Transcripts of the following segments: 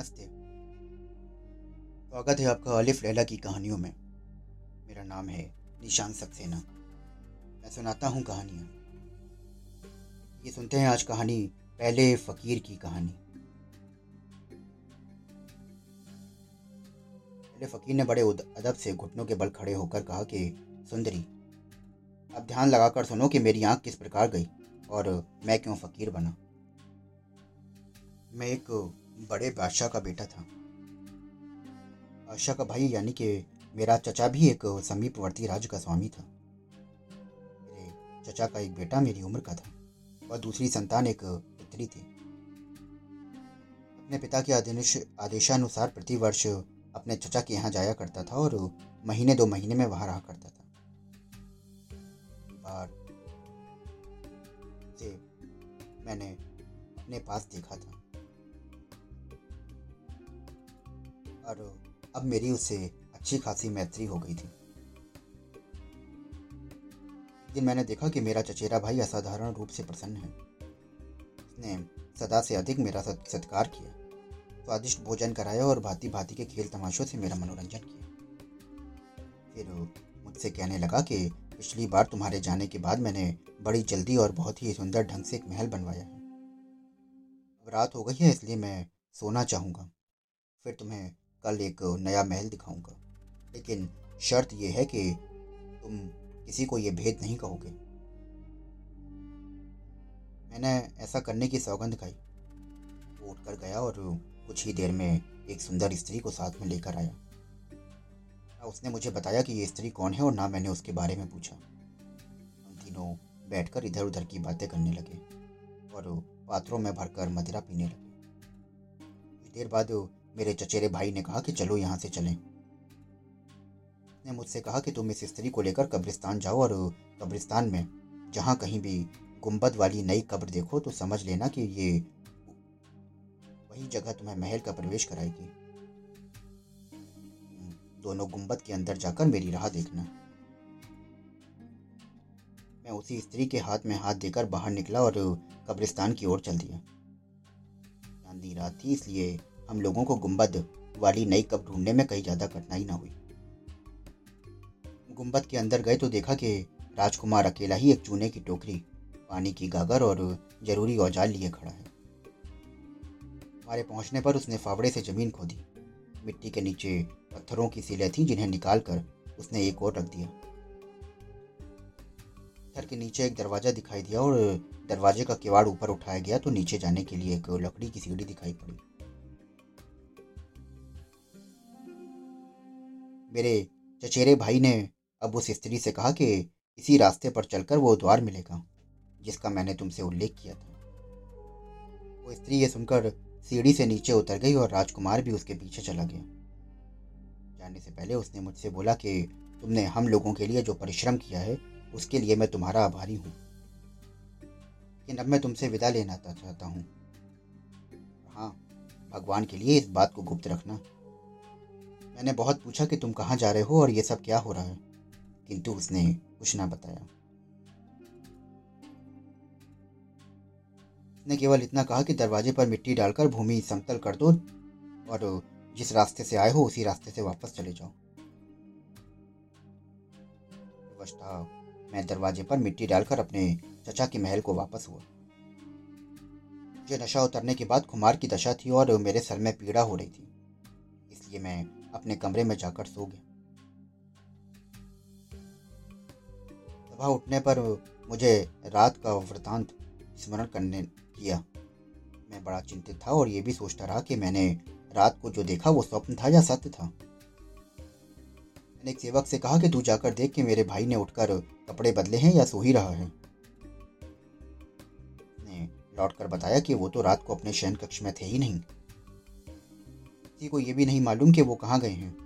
नमस्ते। स्वागत तो है आपका अलिफ लैला की कहानियों में। मेरा नाम है निशान सक्सेना। मैं सुनाता हूँ कहानियाँ। ये सुनते हैं आज कहानी पहले फकीर की कहानी। पहले फकीर ने बड़े अदब से घुटनों के बल खड़े होकर कहा कि, सुंदरी, अब ध्यान लगाकर सुनो कि मेरी आँख किस प्रकार गई और मैं क्यों फकीर बना? मैं एक बड़े बादशाह का बेटा था। बादशाह का भाई यानी कि मेरा चचा भी एक समीपवर्ती राज्य का स्वामी था। मेरे चचा का एक बेटा मेरी उम्र का था और दूसरी संतान एक पुत्री थी। अपने पिता के आदेश आदेशानुसार प्रतिवर्ष अपने चचा के यहाँ जाया करता था और महीने दो महीने में वहाँ रहा करता था। से मैंने अपने पास देखा था। और अब मेरी उससे अच्छी खासी मैत्री हो गई थी। दिन मैंने देखा कि मेरा चचेरा भाई असाधारण रूप से प्रसन्न है। उसने सदा से अधिक मेरा सत्कार किया। स्वादिष्ट भोजन कराया और भांति भांति के खेल तमाशों से मेरा मनोरंजन किया। फिर मुझसे कहने लगा कि पिछली बार तुम्हारे जाने के बाद मैंने बड़ी जल्दी और बहुत ही सुंदर ढंग से एक महल बनवाया है। अब रात हो गई है, इसलिए मैं सोना चाहूँगा। फिर तुम्हें कल एक नया महल दिखाऊँगा। लेकिन शर्त यह है कि तुम किसी को यह भेद नहीं कहोगे। मैंने ऐसा करने की सौगंध खाई। वो उठकर गया और कुछ ही देर में एक सुंदर स्त्री को साथ में लेकर आया। ना उसने मुझे बताया कि ये स्त्री कौन है और ना मैंने उसके बारे में पूछा। हम तीनों बैठकर इधर उधर की बातें करने लगे और पात्रों में भरकर मदिरा पीने लगे। कुछ देर बाद मेरे चचेरे भाई ने कहा कि चलो यहाँ से चलें। ने मुझसे कहा कि तुम इस स्त्री को लेकर कब्रिस्तान जाओ और कब्रिस्तान में जहाँ कहीं भी गुंबद वाली नई कब्र देखो तो समझ लेना कि ये वही जगह तुम्हें महल का प्रवेश कराएगी। दोनों गुंबद के अंदर जाकर मेरी राह देखना। मैं उसी स्त्री के हाथ में हाथ देकर बाहर निकला और कब्रिस्तान की ओर चल दिया। चांदी रात थी, इसलिए हम लोगों को गुंबद वाली नई कप ढूँढने में कहीं ज़्यादा कठिनाई ना हुई। गुंबद के अंदर गए तो देखा कि राजकुमार अकेला ही एक चूने की टोकरी, पानी की गागर और ज़रूरी औज़ार लिए खड़ा है। हमारे पहुँचने पर उसने फावड़े से ज़मीन खोदी। मिट्टी के नीचे पत्थरों की सिले थी जिन्हें निकालकर उसने एक और रख दिया। पत्थर के नीचे एक दरवाज़ा दिखाई दिया और दरवाजे का किवाड़ ऊपर उठाया गया तो नीचे जाने के लिए एक लकड़ी की सीढ़ी दिखाई पड़ी। मेरे चचेरे भाई ने अब उस स्त्री से कहा कि इसी रास्ते पर चलकर वो द्वार मिलेगा, जिसका मैंने तुमसे उल्लेख किया था। वो स्त्री ये सुनकर सीढ़ी से नीचे उतर गई और राजकुमार भी उसके पीछे चला गया। जाने से पहले उसने मुझसे बोला कि तुमने हम लोगों के लिए जो परिश्रम किया है, उसके लिए मैं तुम्हारा आभारी हूँ। लेकिन अब मैं तुमसे विदा लेना चाहता हूँ। हाँ भगवान के लिए इस बात को गुप्त रखना। मैंने बहुत पूछा कि तुम कहाँ जा रहे हो और ये सब क्या हो रहा है? किंतु उसने कुछ ना बताया। उसने केवल इतना कहा कि दरवाजे पर मिट्टी डालकर भूमि समतल कर दो और जिस रास्ते से आए हो, उसी रास्ते से वापस चले जाओ। मैं दरवाजे पर मिट्टी डालकर अपने चचा के महल को वापस हुआ। मुझे नशा उतरने के बाद कुमार की दशा थी और मेरे सर में पीड़ा हो रही थी। इसलिए मैं अपने कमरे में जाकर सो गया। सुबह उठने पर मुझे रात का वृतांत स्मरण करने किया। मैं बड़ा चिंतित था और ये भी सोचता रहा कि मैंने रात को जो देखा वो स्वप्न था या सत्य था। मैंने एक सेवक से कहा कि तू जाकर देख कि मेरे भाई ने उठकर कपड़े बदले हैं या सो ही रहा है। ने लौटकर बताया कि वो तो रात को अपने शयन कक्ष में थे ही नहीं। किसी को ये भी नहीं मालूम कि वो कहाँ गए हैं।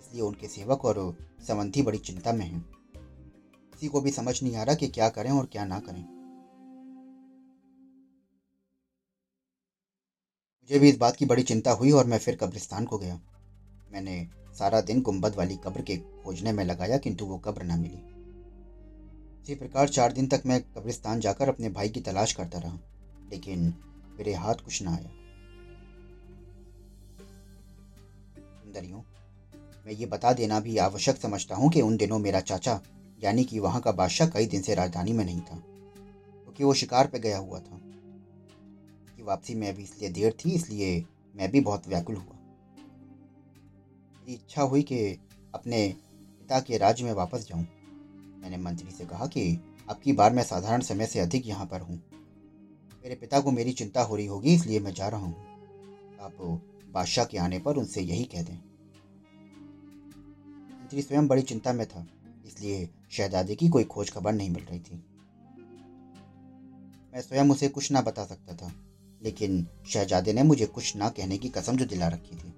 इसलिए उनके सेवक और संबंधी बड़ी चिंता में हैं। किसी को भी समझ नहीं आ रहा कि क्या करें और क्या ना करें। मुझे भी इस बात की बड़ी चिंता हुई और मैं फिर कब्रिस्तान को गया। मैंने सारा दिन गुंबद वाली कब्र के खोजने में लगाया, किंतु वो कब्र ना मिली। इसी प्रकार चार दिन तक मैं कब्रिस्तान जाकर अपने भाई की तलाश करता रहा, लेकिन मेरे हाथ कुछ ना आया। सुंदरियों मैं ये बता देना भी आवश्यक समझता हूँ कि उन दिनों मेरा चाचा, यानी कि वहाँ का बादशाह कई दिन से राजधानी में नहीं था, क्योंकि तो वो शिकार पे गया हुआ था। कि वापसी में अभी इसलिए देर थी, इसलिए मैं भी बहुत व्याकुल हुआ। मेरी इच्छा हुई कि अपने पिता के राज्य में वापस जाऊँ। मैंने मंत्री से कहा कि अब की बार मैं साधारण समय से अधिक यहाँ पर हूँ। मेरे पिता को मेरी चिंता हो रही होगी, इसलिए मैं जा रहा हूँ। आप बादशाह के आने पर उनसे यही कह दें। मंत्री स्वयं बड़ी चिंता में था, इसलिए शहजादे की कोई खोज खबर नहीं मिल रही थी। मैं स्वयं उसे कुछ ना बता सकता था, लेकिन शहजादे ने मुझे कुछ ना कहने की कसम जो दिला रखी थी।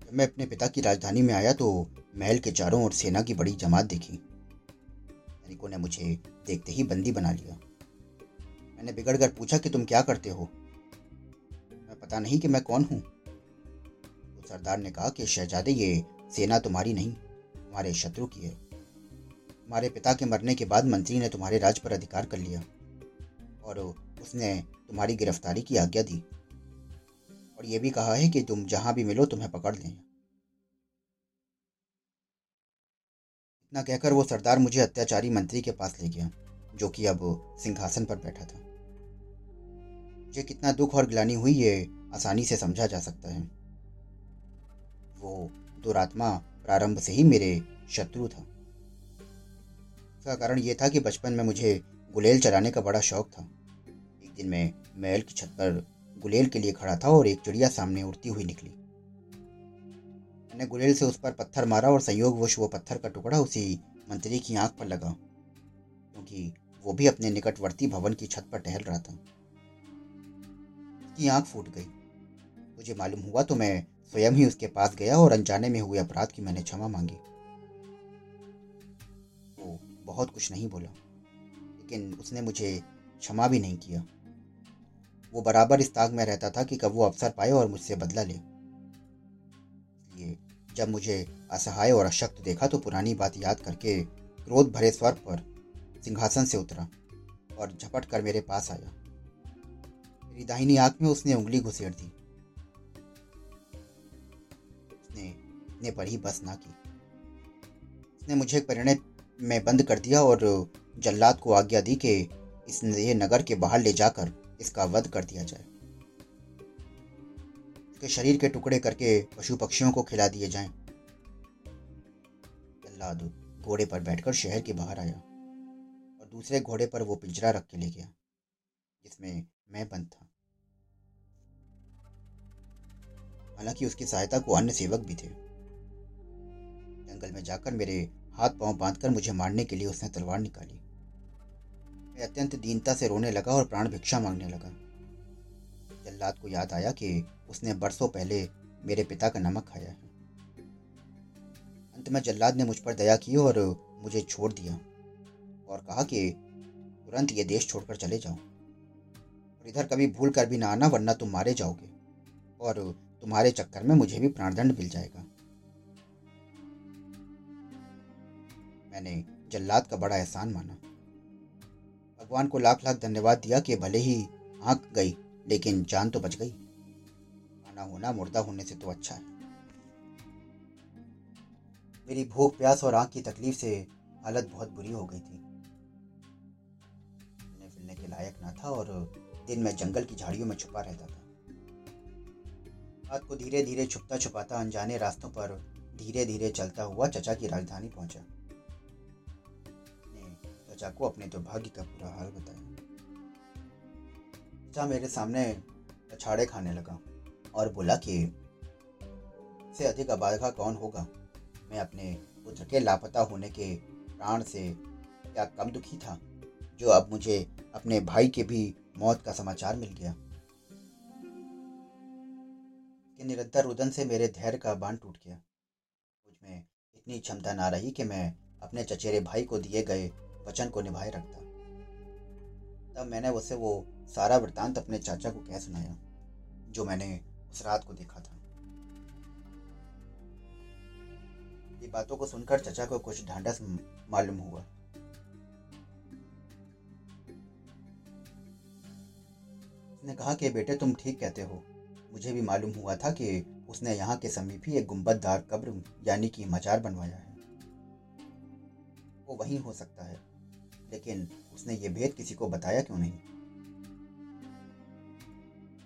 जब मैं अपने पिता की राजधानी में आया तो महल के चारों ओर सेना की बड़ी जमात देखी। सैनिकों ने मुझे देखते ही बंदी बना लिया। मैंने बिगड़ कर पूछा कि तुम क्या करते हो? पता नहीं कि मैं कौन हूँ। तो सरदार ने कहा कि शहजादे, ये सेना तुम्हारी नहीं, तुम्हारे शत्रु की है। तुम्हारे पिता के मरने के बाद मंत्री ने तुम्हारे राज पर अधिकार कर लिया और उसने तुम्हारी गिरफ्तारी की आज्ञा दी। और यह भी कहा है कि तुम जहाँ भी मिलो, तुम्हें पकड़ लें। इतना कहकर वो सरदार मुझे अत्याचारी मंत्री के पास ले गया, जो कि अब सिंहासन पर बैठा था। मुझे कितना दुख और गिलानी हुई ये आसानी से समझा जा सकता है। वो दुरात्मा प्रारंभ से ही मेरे शत्रु था। इसका कारण यह था कि बचपन में मुझे गुलेल चलाने का बड़ा शौक था। एक दिन मैं महल की छत पर गुलेल के लिए खड़ा था और एक चिड़िया सामने उड़ती हुई निकली। मैंने गुलेल से उस पर पत्थर मारा और संयोगवश वो पत्थर का टुकड़ा उसी मंत्री की आँख पर लगा, क्योंकि वो भी अपने निकटवर्ती भवन की छत पर टहल रहा था। उसकी आँख फूट गई। मुझे मालूम हुआ तो मैं स्वयं ही उसके पास गया और अनजाने में हुए अपराध की मैंने क्षमा मांगी। वो बहुत कुछ नहीं बोला, लेकिन उसने मुझे क्षमा भी नहीं किया। वो बराबर इस ताक में रहता था कि कब वो अवसर पाए और मुझसे बदला ले। जब मुझे असहाय और अशक्त देखा तो पुरानी बात याद करके क्रोध भरे स्वर पर सिंहासन से उतरा और झपट कर मेरे पास आया। मेरी दाहिनी आँख में उसने उंगली घुसेड़ दी। उसने इतने पर ही बस ना की। उसने मुझे परिणय में बंद कर दिया और जल्लाद को आज्ञा दी कि इस नगर के बाहर ले जाकर इसका वध कर दिया जाए। उसके शरीर के टुकड़े करके पशु पक्षियों को खिला दिए जाएँ। जल्लाद घोड़े पर बैठकर शहर के बाहर आया और दूसरे घोड़े पर वो पिंजरा रख के ले गया, जिसमें मैं बंद था। हालाँकि उसकी सहायता को अन्य सेवक भी थे। जंगल में जाकर मेरे हाथ पाँव बांधकर मुझे मारने के लिए उसने तलवार निकाली। मैं अत्यंत दीनता से रोने लगा और प्राण भिक्षा मांगने लगा। जल्लाद को याद आया कि उसने बरसों पहले मेरे पिता का नमक खाया है। अंत में जल्लाद ने मुझ पर दया की और मुझे छोड़ दिया और कहा कि तुरंत ये देश छोड़कर चले जाओ। और इधर कभी भूल कर भी ना आना, वरना तुम मारे जाओगे। और तुम्हारे चक्कर में मुझे भी प्राणदंड मिल जाएगा। मैंने जल्लाद का बड़ा एहसान माना। भगवान को लाख लाख धन्यवाद दिया कि भले ही आँख गई, लेकिन जान तो बच गई। आना होना, मुर्दा होने से तो अच्छा है। मेरी भूख, प्यास और आँख की तकलीफ़ से हालत बहुत बुरी हो गई थी। फिरने के लायक ना था और दिन मैं जंगल की झाड़ियों में छुपा रहता था। रात को धीरे धीरे छुपता छुपाता अनजाने रास्तों पर धीरे धीरे चलता हुआ चचा की राजधानी पहुँचा। चचा को अपने दुर्भाग्य का पूरा हाल बताया। चचा मेरे सामने अछाड़े खाने लगा और बोला कि से अधिक अबाधा कौन होगा? मैं अपने पुत्र के लापता होने के प्राण से क्या कम दुखी था, जो अब मुझे अपने भाई के भी मौत का समाचार मिल गया। कि निरंतर रुदन से मेरे धैर्य का बाँध टूट गया। मुझमें इतनी क्षमता ना रही कि मैं अपने चचेरे भाई को दिए गए वचन को निभाए रखता। तब मैंने उसे वो सारा वृतांत अपने चाचा को कह सुनाया, जो मैंने उस रात को देखा था। ये बातों को सुनकर चचा को कुछ ढांढस मालूम हुआ। उसने कहा कि, बेटे, तुम ठीक कहते हो। मुझे भी मालूम हुआ था कि उसने यहाँ के समीप ही एक गुंबददार कब्र, यानी कि मजार बनवाया है। वो वहीं हो सकता है, लेकिन उसने ये भेद किसी को बताया क्यों नहीं?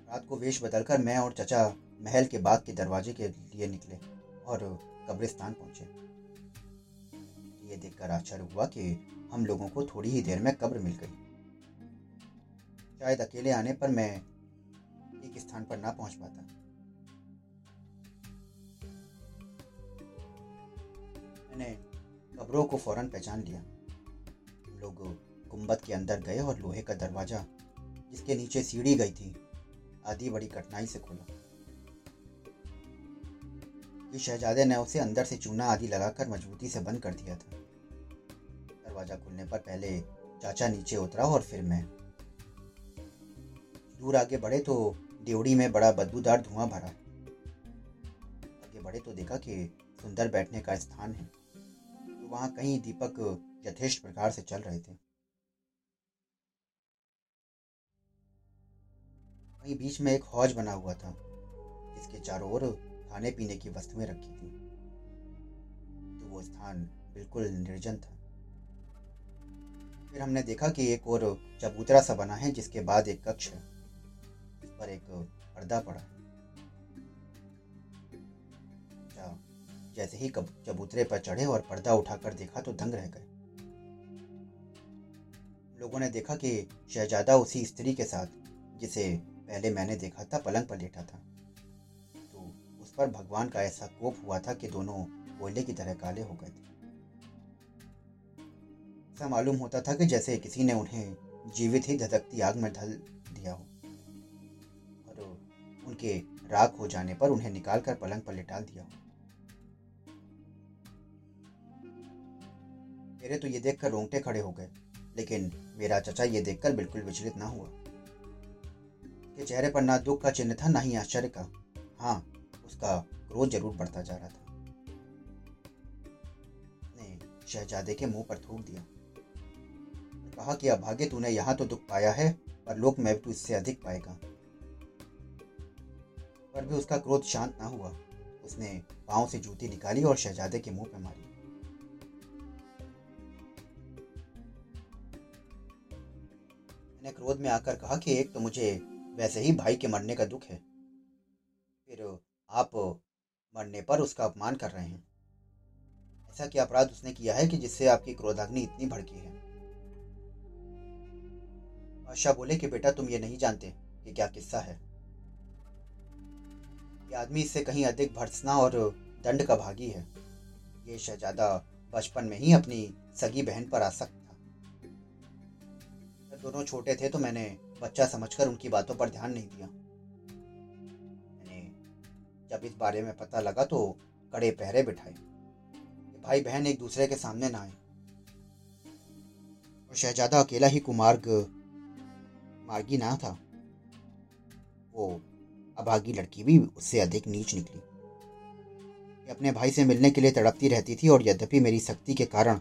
रात को वेश बदलकर मैं और चचा महल के बाद के दरवाजे के लिए निकले और कब्रिस्तान पहुँचे। ये देखकर आश्चर्य हुआ कि हम लोगों को थोड़ी ही देर में कब्र मिल गई। शायद अकेले आने पर मैं एक स्थान पर ना पहुँच पाता। मैंने कब्रों को फ़ौरन पहचान लिया। लोग गुंबद के अंदर गए और लोहे का दरवाज़ा, जिसके नीचे सीढ़ी गई थी आदि बड़ी कठिनाई से खोला। कि शहजादे ने उसे अंदर से चूना आदि लगाकर मजबूती से बंद कर दिया था। दरवाज़ा खुलने पर पहले चाचा नीचे उतरा और फिर मैं। दूर आगे बढ़े तो ड्योड़ी में बड़ा बदबूदार धुआँ भरा। आगे बढ़े तो देखा कि सुंदर बैठने का स्थान है। तो वहाँ कहीं दीपक यथेष्ट प्रकार से चल रहे थे। वहीं बीच में एक हौज बना हुआ था, जिसके चारों ओर खाने पीने की वस्तुएँ रखी थी। तो वो स्थान बिल्कुल निर्जन था। फिर हमने देखा कि एक और चबूतरा सा बना है, जिसके बाद एक कक्ष है। पर एक पर्दा पड़ा। है जैसे ही चबूतरे पर चढ़े और पर्दा उठाकर देखा तो दंग रह गए। लोगों ने देखा कि शहजादा उसी स्त्री के साथ, जिसे पहले मैंने देखा था, पलंग पर लेटा था। तो उस पर भगवान का ऐसा कोप हुआ था कि दोनों कोयले की तरह काले हो गए थे। ऐसा मालूम होता था कि जैसे किसी ने उन्हें जीवित ही धधकती आग में ढल उनके राख हो जाने पर उन्हें निकालकर पलंग पर लिटाल दिया। मेरे तो ये देखकर रोंगटे खड़े हो गए, लेकिन मेरा चचा ये देखकर बिल्कुल विचलित ना हुआ। के चेहरे पर ना दुख का चिन्ह था, ना ही आश्चर्य का। हाँ उसका क्रोध ज़रूर बढ़ता जा रहा था। शहजादे के मुँह पर थूक दिया। कहा कि अभागे, तूने यहाँ तो दुख पाया है, पर लोक में तू इससे अधिक पाएगा। पर भी उसका क्रोध शांत ना हुआ। उसने पाँव से जूती निकाली और शहजादे के मुँह पर मारी। मैंने क्रोध में आकर कहा कि एक तो मुझे वैसे ही भाई के मरने का दुख है। फिर आप मरने पर उसका अपमान कर रहे हैं। ऐसा क्या अपराध उसने किया है कि जिससे आपकी क्रोधाग्नि इतनी भड़की है? बादशाह बोले कि बेटा तुम ये नहीं जानते कि क्या किस्सा है। ये आदमी इससे कहीं अधिक भर्सना और दंड का भागी है। ये शहजादा बचपन में ही अपनी सगी बहन पर आसक्त था। जब दोनों छोटे थे तो मैंने बच्चा समझकर उनकी बातों पर ध्यान नहीं दिया। मैंने जब इस बारे में पता लगा तो कड़े पहरे बिठाए। भाई बहन एक दूसरे के सामने ना आए। और शहजादा अकेला ही कुमार्ग, मार्गी ना था। वो अभागी लड़की भी उससे अधिक नीच निकली। अपने भाई से मिलने के लिए तड़पती रहती थी और यद्यपि मेरी शक्ति के कारण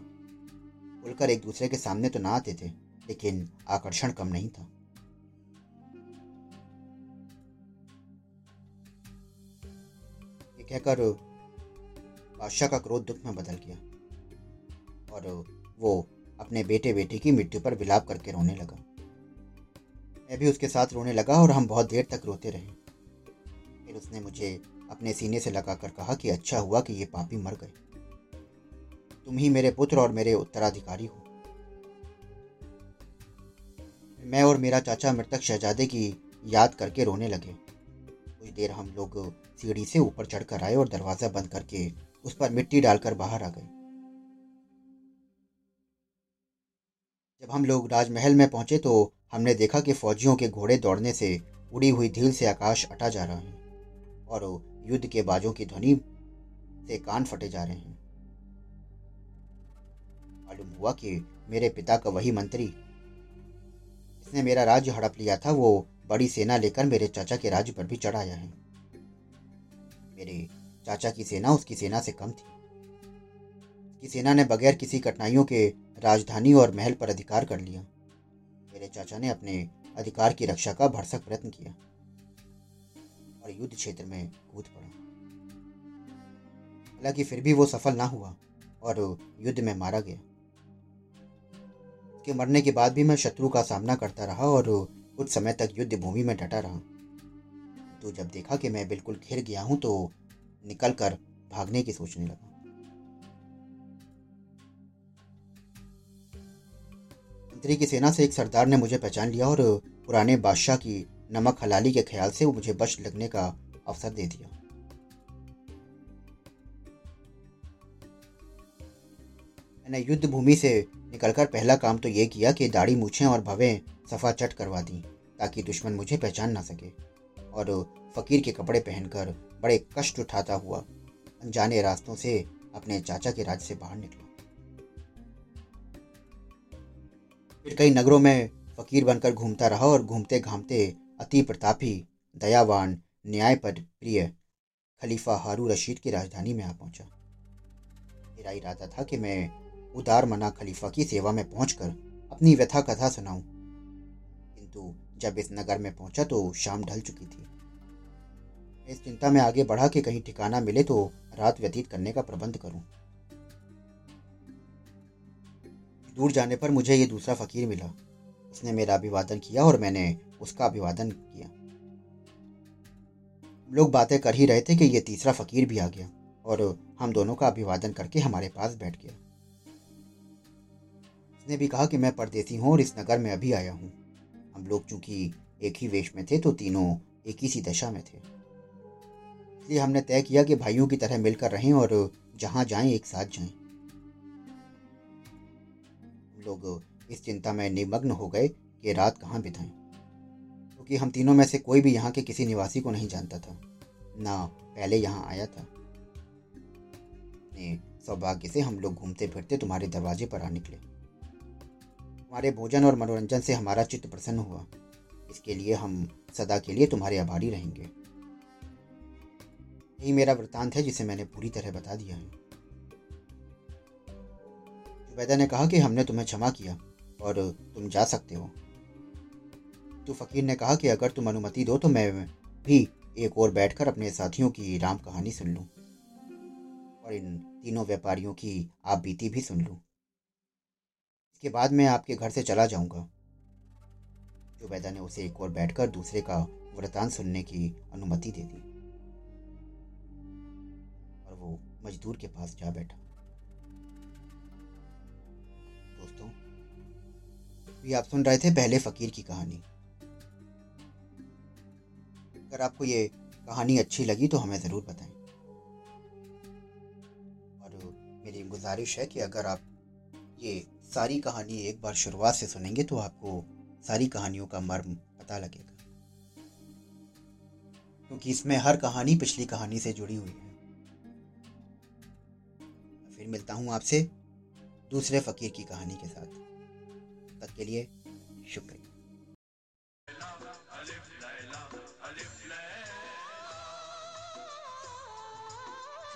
खुलकर एक दूसरे के सामने तो ना आते थे, लेकिन आकर्षण कम नहीं था। ये कहकर बादशाह का क्रोध दुख में बदल गया और वो अपने बेटे बेटे की मृत्यु पर विलाप करके रोने लगा। मैं भी उसके साथ रोने लगा और हम बहुत देर तक रोते रहे। उसने मुझे अपने सीने से लगाकर कहा कि अच्छा हुआ कि ये पापी मर गए। तुम ही मेरे पुत्र और मेरे उत्तराधिकारी हो। मैं और मेरा चाचा मृतक शहजादे की याद करके रोने लगे। कुछ देर हम लोग सीढ़ी से ऊपर चढ़कर आए और दरवाज़ा बंद करके उस पर मिट्टी डालकर बाहर आ गए। जब हम लोग राजमहल में पहुँचे तो हमने देखा कि फौजियों के घोड़े दौड़ने से उड़ी हुई धील से आकाश अटा जा रहा है। और युद्ध के बाजों की ध्वनि से कान फटे जा रहे हैं। मालूम हुआ कि मेरे पिता का वही मंत्री जिसने मेरा राज्य हड़प लिया था, वो बड़ी सेना लेकर मेरे चाचा के राज्य पर भी चढ़ आया है। मेरे चाचा की सेना उसकी सेना से कम थी। उसकी सेना ने बगैर किसी कठिनाइयों के राजधानी और महल पर अधिकार कर लिया। मेरे चाचा ने अपने अधिकार की रक्षा का भरसक प्रयत्न किया। और युद्ध क्षेत्र में कूद पड़ा। हालाँकि फिर भी वो सफल ना हुआ और युद्ध में मारा गया। उसके मरने के बाद भी मैं शत्रु का सामना करता रहा और कुछ समय तक युद्ध भूमि में डटा रहा। तो जब देखा कि मैं बिल्कुल घिर गया हूँ तो निकल कर भागने की सोचने लगा। मंत्री की सेना से एक सरदार ने मुझे पहचान लिया और पुराने बादशाह की नमक हलाली के ख्याल से वो मुझे बच लगने का अवसर दे दिया। मैंने युद्ध भूमि से निकलकर पहला काम तो ये किया कि दाढ़ी, मूछें और भवें सफ़ा चट करवा दी, ताकि दुश्मन मुझे पहचान ना सके और फकीर के कपड़े पहनकर बड़े कष्ट उठाता हुआ अनजाने रास्तों से अपने चाचा के राज्य से बाहर निकला। फिर कई नगरों में फकीर बनकर घूमता रहा और घूमते घामते अति प्रतापी, दयावान न्याय पर प्रिय खलीफा हारू रशीद की राजधानी में आ पहुँचा। मेरा इरादा था कि मैं उदार मना खलीफा की सेवा में पहुंचकर अपनी व्यथा कथा सुनाऊं। किंतु जब इस नगर में पहुँचा तो शाम ढल चुकी थी। इस चिंता में आगे बढ़ा कि कहीं ठिकाना मिले तो रात व्यतीत करने का प्रबंध करूँ। दूर जाने पर मुझे ये दूसरा फकीर मिला। उसने मेरा अभिवादन किया और मैंने उसका अभिवादन किया। लोग बातें कर ही रहे थे कि यह तीसरा फकीर भी आ गया और हम दोनों का अभिवादन करके हमारे पास बैठ गया। उसने भी कहा कि मैं परदेसी हूँ और इस नगर में अभी आया हूँ। हम लोग चूँकि एक ही वेश में थे तो तीनों एक ही सी दशा में थे। इसलिए हमने तय किया कि भाइयों की तरह मिलकर रहें और जहाँ जाएँ, एक साथ जाएँ। लोग इस चिंता में निमग्न हो गए कि रात कहाँ बिताएँ। क्योंकि हम तीनों में से कोई भी यहाँ के किसी निवासी को नहीं जानता था। ना पहले यहाँ आया था। सौभाग्य से हम लोग घूमते फिरते तुम्हारे दरवाजे पर आ निकले। तुम्हारे भोजन और मनोरंजन से हमारा चित्त प्रसन्न हुआ। इसके लिए हम सदा के लिए तुम्हारे आभारी रहेंगे। यही मेरा वृत्तांत है जिसे मैंने पूरी तरह बता दिया है। जुबैदा ने कहा कि हमने तुम्हें क्षमा किया और तुम जा सकते हो। तो फकीर ने कहा कि अगर तुम अनुमति दो तो मैं भी एक और बैठकर अपने साथियों की राम कहानी सुन लूँ। और इन तीनों व्यापारियों की आप बीती भी सुन लूँ। इसके बाद मैं आपके घर से चला जाऊँगा। जुबैदा ने उसे एक और बैठकर दूसरे का वृतांत सुनने की अनुमति दे दी। और वो मजदूर के पास जा बैठा। दोस्तों भी आप सुन रहे थे पहले फकीर की कहानी। अगर आपको ये कहानी अच्छी लगी तो हमें ज़रूर बताएँ। और मेरी गुजारिश है कि अगर आप ये सारी कहानी एक बार शुरुआत से सुनेंगे तो आपको सारी कहानियों का मर्म पता लगेगा। क्योंकि इसमें हर कहानी पिछली कहानी से जुड़ी हुई है। फिर मिलता हूँ आपसे दूसरे फकीर की कहानी के साथ। तब के लिए शुक्रिया।